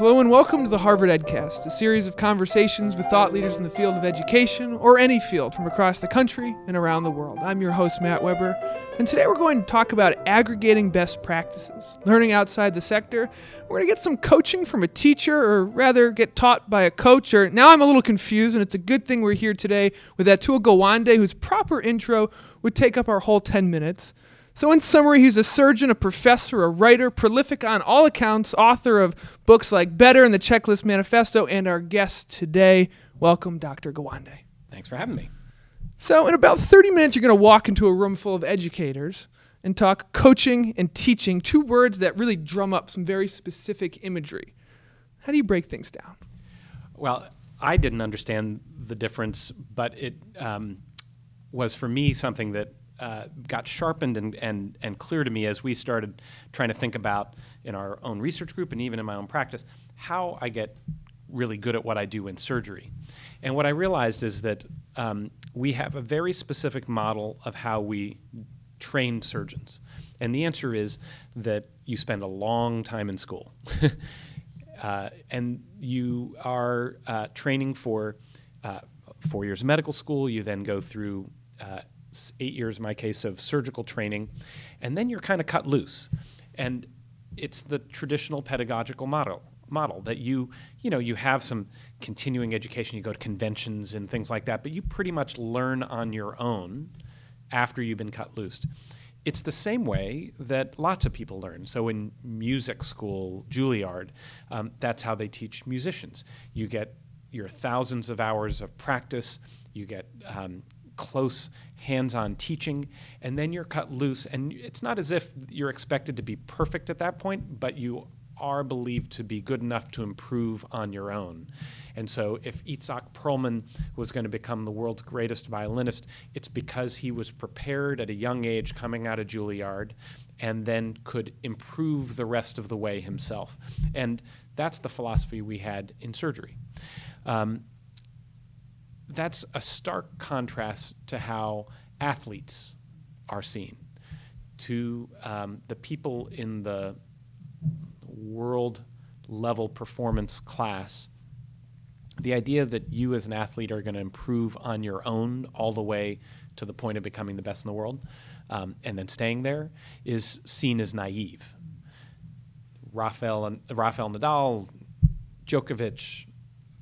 Hello and welcome to the Harvard EdCast, a series of conversations with thought leaders in the field of education or any field from across the country and around the world. I'm your host, Matt Weber, and today we're going to talk about aggregating best practices, learning outside the sector. We're going to get some coaching from a teacher, or rather, get taught by a coach. Or now I'm a little confused, and it's a good thing we're here today with Atul Gawande, whose proper intro would take up our whole 10 minutes. So, in summary, he's a surgeon, a professor, a writer, prolific on all accounts, author of books like Better and the Checklist Manifesto, and our guest today. Welcome, Dr. Gawande. Thanks for having me. So, in about 30 minutes, you're going to walk into a room full of educators and talk coaching and teaching, two words that really drum up some very specific imagery. How do you break things down? Well, I didn't understand the difference, but it um, was for me something that uh, got sharpened and, and, and clear to me as we started trying to think about in our own research group and even in my own practice how I get really good at what I do in surgery. And what I realized is that um, we have a very specific model of how we train surgeons. And the answer is that you spend a long time in school. uh, and you are uh, training for uh, four years of medical school. You then go through uh, eight years in my case of surgical training, and then you're kind of cut loose. And it's the traditional pedagogical model model that you you know you have some continuing education you go to conventions and things like that but you pretty much learn on your own after you've been cut loose. It's the same way that lots of people learn. So in music school juilliard um, that's how they teach musicians. You get your thousands of hours of practice you get um, close hands on teaching, and then you're cut loose. And it's not as if you're expected to be perfect at that point, but you are believed to be good enough to improve on your own. And so, if Itzhak Perlman was going to become the world's greatest violinist, it's because he was prepared at a young age coming out of Juilliard and then could improve the rest of the way himself. And that's the philosophy we had in surgery. Um, that's a stark contrast to how athletes are seen, to um, the people in the world level performance class. The idea that you as an athlete are going to improve on your own all the way to the point of becoming the best in the world um, and then staying there is seen as naive. Rafael, Rafael Nadal, Djokovic,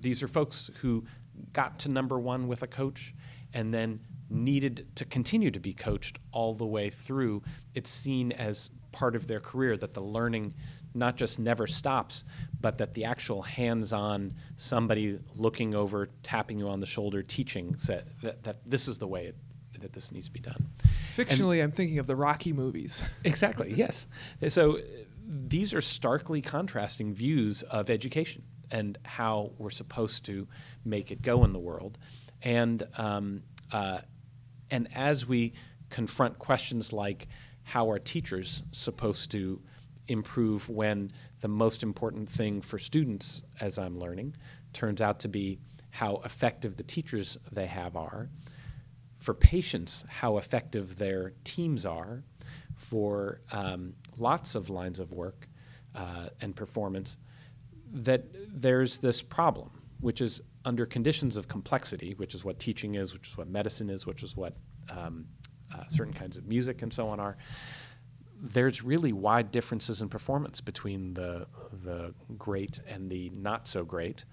these are folks who got to number one with a coach and then needed to continue to be coached all the way through, it's seen as part of their career that the learning not just never stops, but that the actual hands on somebody looking over, tapping you on the shoulder, teaching that, that, that this is the way it, that this needs to be done. Fictionally, and I'm thinking of the Rocky movies. exactly, yes. So these are starkly contrasting views of education and how we're supposed to make it go in the world. And, um, uh, and as we confront questions like how are teachers supposed to improve when the most important thing for students, as I'm learning, turns out to be how effective the teachers they have are, for patients, how effective their teams are, for um, lots of lines of work uh, and performance that there's this problem, which is under conditions of complexity, which is what teaching is, which is what medicine is, which is what um, uh, certain kinds of music and so on are. There's really wide differences in performance between the the great and the not so great,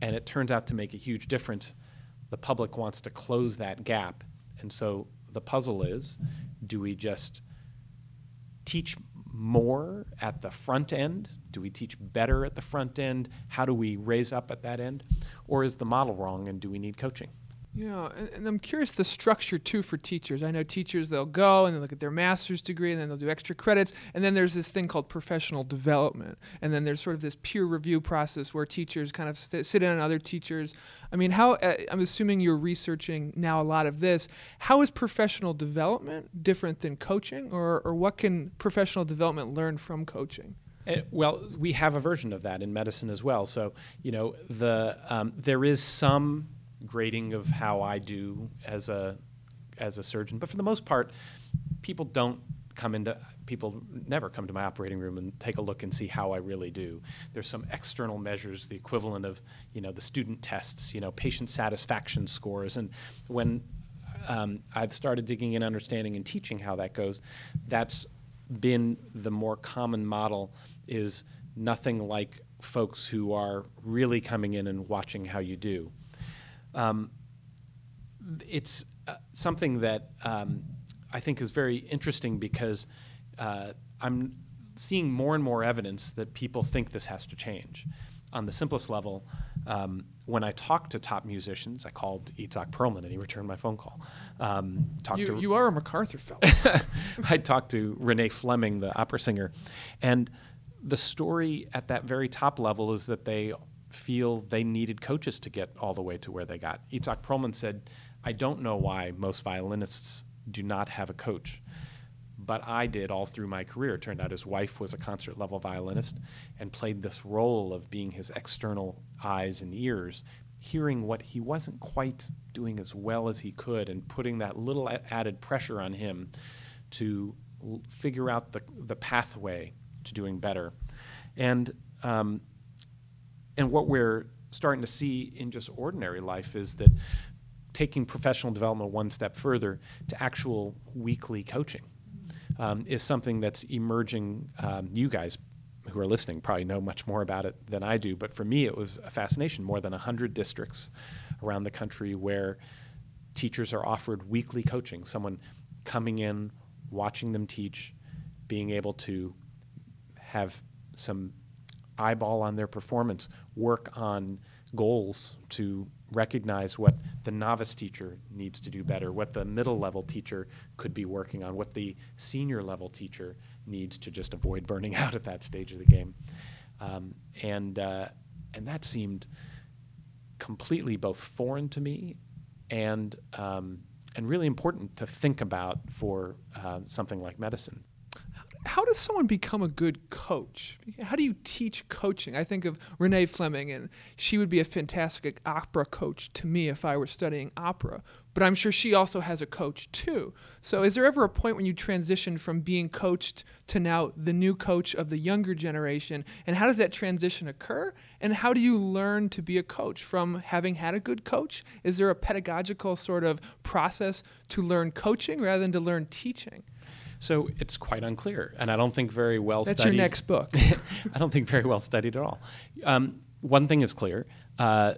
and it turns out to make a huge difference. The public wants to close that gap, and so the puzzle is: do we just teach more at the front end? Do we teach better at the front end? How do we raise up at that end? Or is the model wrong and do we need coaching? Yeah, and, and, I'm curious the structure too for teachers. I know teachers they'll go and they look at their master's degree and then they'll do extra credits, and then there's this thing called professional development, and then there's sort of this peer review process where teachers kind of st- sit in on other teachers. I mean, how uh, I'm assuming you're researching now a lot of this. How is professional development different than coaching, or or what can professional development learn from coaching? Uh, well, we have a version of that in medicine as well. So you know, the um, there is some grading of how I do as a as a surgeon. But for the most part, people don't come into people never come to my operating room and take a look and see how I really do. There's some external measures, the equivalent of you know the student tests, you know patient satisfaction scores, and when um, I've started digging in, understanding, and teaching how that goes, that's been the more common model. Is nothing like folks who are really coming in and watching how you do. Um, it's uh, something that um, I think is very interesting because uh, I'm seeing more and more evidence that people think this has to change. On the simplest level, um, when I talk to top musicians, I called Itzhak Perlman and he returned my phone call. Um, talked you, to, you are a MacArthur fellow. I talked to Renee Fleming, the opera singer, and the story at that very top level is that they feel they needed coaches to get all the way to where they got. Itzhak Perlman said, I don't know why most violinists do not have a coach, but I did all through my career. It turned out his wife was a concert level violinist and played this role of being his external eyes and ears, hearing what he wasn't quite doing as well as he could and putting that little added pressure on him to figure out the, the pathway to doing better. And, um, and what we're starting to see in just ordinary life is that taking professional development one step further to actual weekly coaching um, is something that's emerging. Um, you guys who are listening probably know much more about it than I do, but for me, it was a fascination. More than 100 districts around the country where teachers are offered weekly coaching, someone coming in, watching them teach, being able to have some eyeball on their performance, work on goals to recognize what the novice teacher needs to do better, what the middle level teacher could be working on, what the senior level teacher needs to just avoid burning out at that stage of the game. Um, and, uh, and that seemed completely both foreign to me and, um, and really important to think about for uh, something like medicine how does someone become a good coach? How do you teach coaching? I think of Renee Fleming, and she would be a fantastic opera coach to me if I were studying opera. But I'm sure she also has a coach too. So, is there ever a point when you transition from being coached to now the new coach of the younger generation? And how does that transition occur? And how do you learn to be a coach from having had a good coach? Is there a pedagogical sort of process to learn coaching rather than to learn teaching? So it's quite unclear, and I don't think very well That's studied. That's your next book. I don't think very well studied at all. Um, one thing is clear. Uh,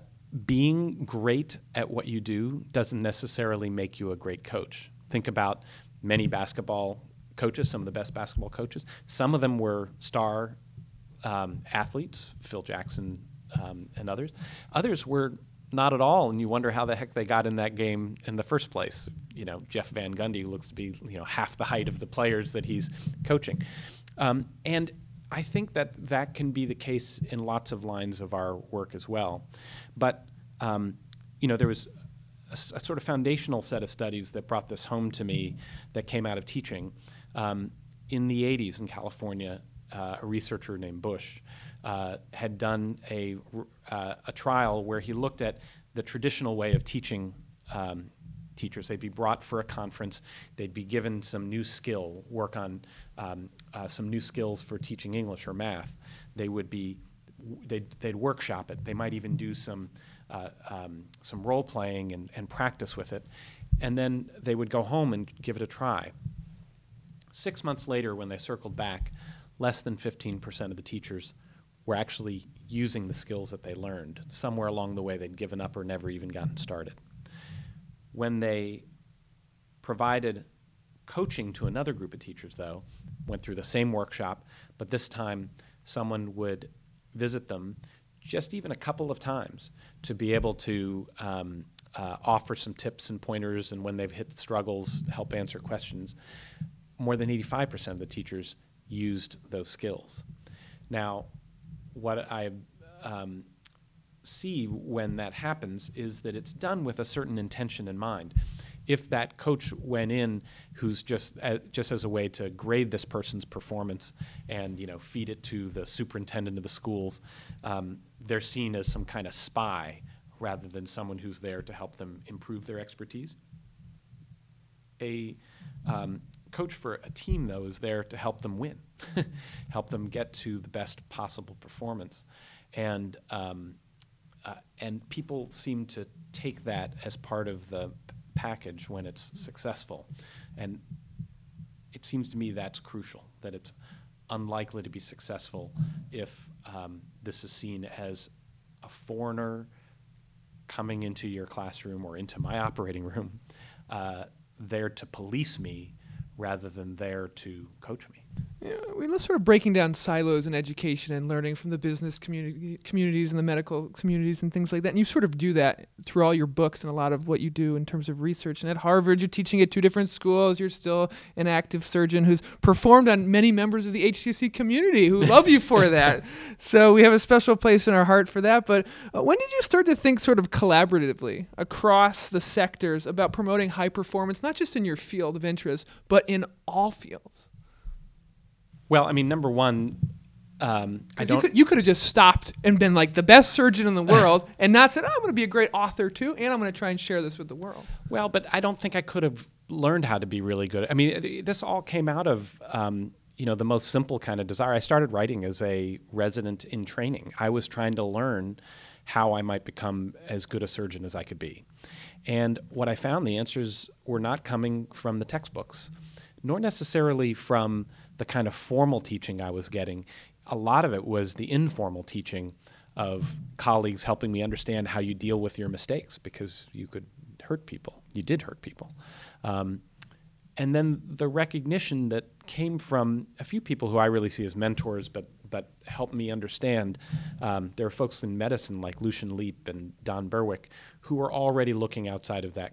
being great at what you do doesn't necessarily make you a great coach. Think about many basketball coaches, some of the best basketball coaches. Some of them were star um, athletes, Phil Jackson um, and others. Others were not at all, and you wonder how the heck they got in that game in the first place. You know, Jeff Van Gundy looks to be you know half the height of the players that he's coaching, um, and I think that that can be the case in lots of lines of our work as well. But um, you know, there was a, a, sort of foundational set of studies that brought this home to me that came out of teaching. Um, in the 80s in California, uh, a researcher named Bush uh, had done a, uh, a trial where he looked at the traditional way of teaching um, teachers. They'd be brought for a conference, they'd be given some new skill, work on um, uh, some new skills for teaching English or math. They would be, they'd, they'd workshop it. They might even do some, uh, um, some role playing and, and practice with it. And then they would go home and give it a try. Six months later, when they circled back, less than 15% of the teachers were actually using the skills that they learned. Somewhere along the way, they'd given up or never even gotten started. When they provided coaching to another group of teachers, though, went through the same workshop, but this time someone would visit them just even a couple of times to be able to um, uh, offer some tips and pointers, and when they've hit struggles, help answer questions. More than 85% of the teachers used those skills. Now, what I um, see when that happens is that it's done with a certain intention in mind. If that coach went in, who's just uh, just as a way to grade this person's performance and you know feed it to the superintendent of the schools, um, they're seen as some kind of spy rather than someone who's there to help them improve their expertise. A um, coach for a team, though, is there to help them win, help them get to the best possible performance. And, um, uh, and people seem to take that as part of the package when it's successful. And it seems to me that's crucial, that it's unlikely to be successful if um, this is seen as a foreigner coming into your classroom or into my operating room, uh, there to police me rather than there to coach me. Yeah, we are sort of breaking down silos in education and learning from the business community communities and the medical communities and things like that. And you sort of do that through all your books and a lot of what you do in terms of research. And at Harvard, you're teaching at two different schools. You're still an active surgeon who's performed on many members of the HCC community who love you for that. So we have a special place in our heart for that. But uh, when did you start to think sort of collaboratively across the sectors about promoting high performance, not just in your field of interest, but in all fields? Well, I mean, number one, um, I don't. You could, you could have just stopped and been like the best surgeon in the world and not said, oh, I'm going to be a great author too, and I'm going to try and share this with the world. Well, but I don't think I could have learned how to be really good. I mean, it, this all came out of um, you know the most simple kind of desire. I started writing as a resident in training. I was trying to learn how I might become as good a surgeon as I could be. And what I found, the answers were not coming from the textbooks, nor necessarily from the kind of formal teaching I was getting. A lot of it was the informal teaching of colleagues helping me understand how you deal with your mistakes because you could hurt people. You did hurt people. Um, and then the recognition that came from a few people who I really see as mentors, but but helped me understand. Um, there are folks in medicine like Lucian Leape and Don Berwick who are already looking outside of that,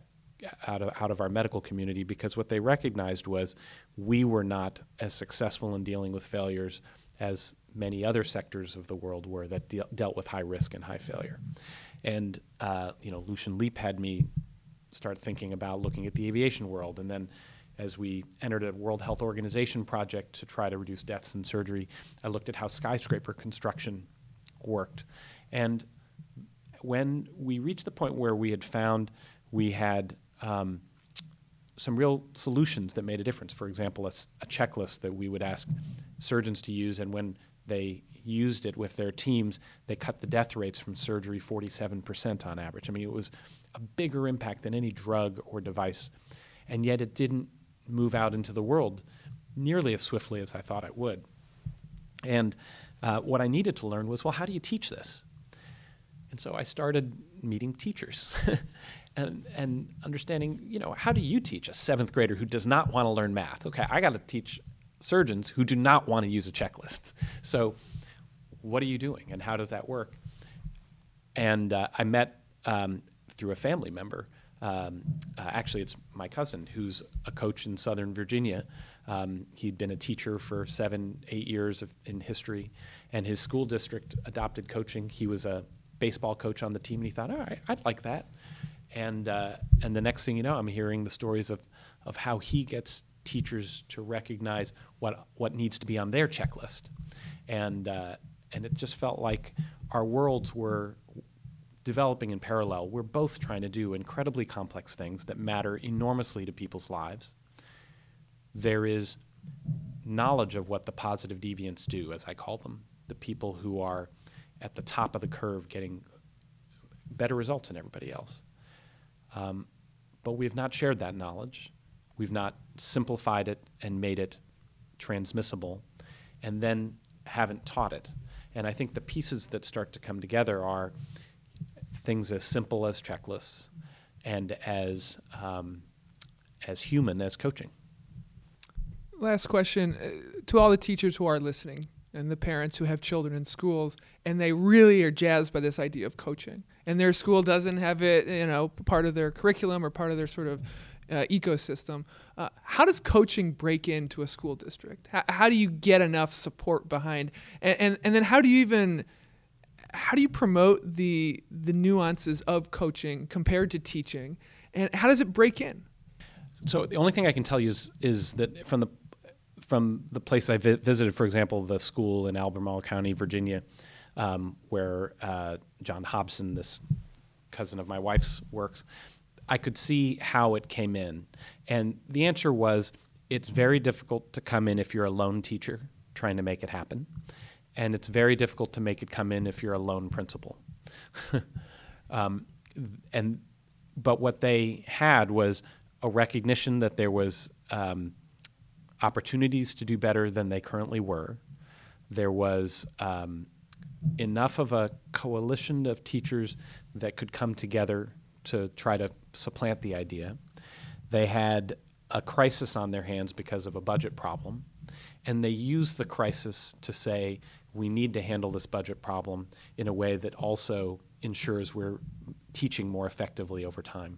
out of out of our medical community because what they recognized was we were not as successful in dealing with failures as many other sectors of the world were that de- dealt with high risk and high failure. And uh, you know, Lucian Leape had me start thinking about looking at the aviation world. And then as we entered a World Health Organization project to try to reduce deaths in surgery, I looked at how skyscraper construction worked. And when we reached the point where we had found we had um, some real solutions that made a difference, for example, a checklist that we would ask surgeons to use, and when they used it with their teams, they cut the death rates from surgery 47% on average. I mean, it was a bigger impact than any drug or device, and yet it didn't move out into the world nearly as swiftly as I thought it would. And uh, what I needed to learn was well, how do you teach this? And so I started meeting teachers and, and understanding, you know, how do you teach a seventh grader who does not want to learn math? Okay, I got to teach surgeons who do not want to use a checklist. So, what are you doing and how does that work? And uh, I met um, through a family member. Um, uh, actually, it's my cousin who's a coach in Southern Virginia. Um, he'd been a teacher for seven, eight years of, in history, and his school district adopted coaching. He was a baseball coach on the team, and he thought, all right, I'd like that. And, uh, and the next thing you know, I'm hearing the stories of, of how he gets teachers to recognize what, what needs to be on their checklist. And, uh, and it just felt like our worlds were developing in parallel. We're both trying to do incredibly complex things that matter enormously to people's lives. There is knowledge of what the positive deviants do, as I call them, the people who are at the top of the curve getting better results than everybody else. Um, but we have not shared that knowledge. We've not simplified it and made it transmissible, and then haven't taught it. And I think the pieces that start to come together are things as simple as checklists and as um, as human as coaching. Last question uh, to all the teachers who are listening and the parents who have children in schools and they really are jazzed by this idea of coaching and their school doesn't have it, you know, part of their curriculum or part of their sort of uh, ecosystem. Uh, how does coaching break into a school district? How, how do you get enough support behind, and, and and then how do you even how do you promote the the nuances of coaching compared to teaching, and how does it break in? So the only thing I can tell you is is that from the from the place I vi- visited, for example, the school in Albemarle County, Virginia, um, where uh, John Hobson, this cousin of my wife's, works, I could see how it came in, and the answer was it's very difficult to come in if you're a lone teacher trying to make it happen, and it's very difficult to make it come in if you're a lone principal. um, and but what they had was a recognition that there was um, opportunities to do better than they currently were. There was um, enough of a coalition of teachers that could come together to try to supplant the idea. They had a crisis on their hands because of a budget problem, and they used the crisis to say, we need to handle this budget problem in a way that also ensures we're teaching more effectively over time.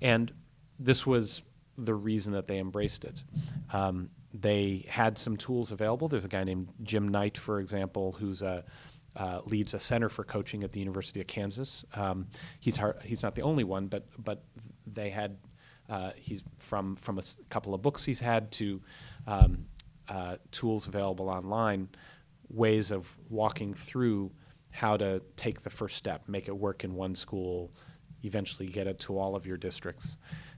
And this was the reason that they embraced it. Um, they had some tools available. There's a guy named Jim Knight, for example, who's a uh, leads a center for coaching at the University of Kansas. Um, he's he's not the only one, but but they had uh, he's from from a couple of books he's had to um, uh, tools available online, ways of walking through how to take the first step, make it work in one school, eventually get it to all of your districts.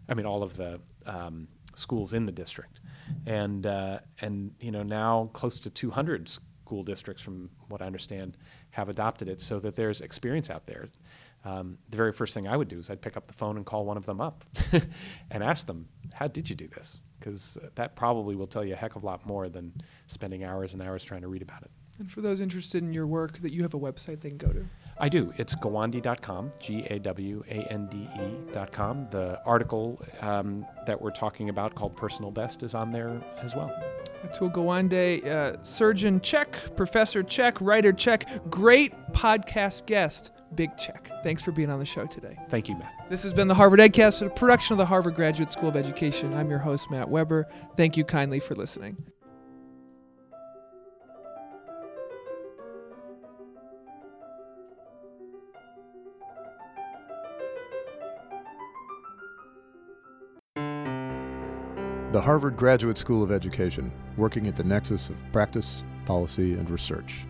I mean, all of the um, schools in the district, and uh, and you know now close to 200 school districts, from what I understand, have adopted it, so that there's experience out there. Um, the very first thing I would do is I'd pick up the phone and call one of them up and ask them, "How did you do this?" Because that probably will tell you a heck of a lot more than spending hours and hours trying to read about it. And for those interested in your work, that you have a website they can go to. I do. It's gawande.com, G A W A N D E.com. The article um, that we're talking about called Personal Best is on there as well. Atul Gawande, uh, surgeon check, professor check, writer check, great podcast guest, big check. Thanks for being on the show today. Thank you, Matt. This has been the Harvard EdCast, a production of the Harvard Graduate School of Education. I'm your host, Matt Weber. Thank you kindly for listening. The Harvard Graduate School of Education, working at the nexus of practice, policy, and research.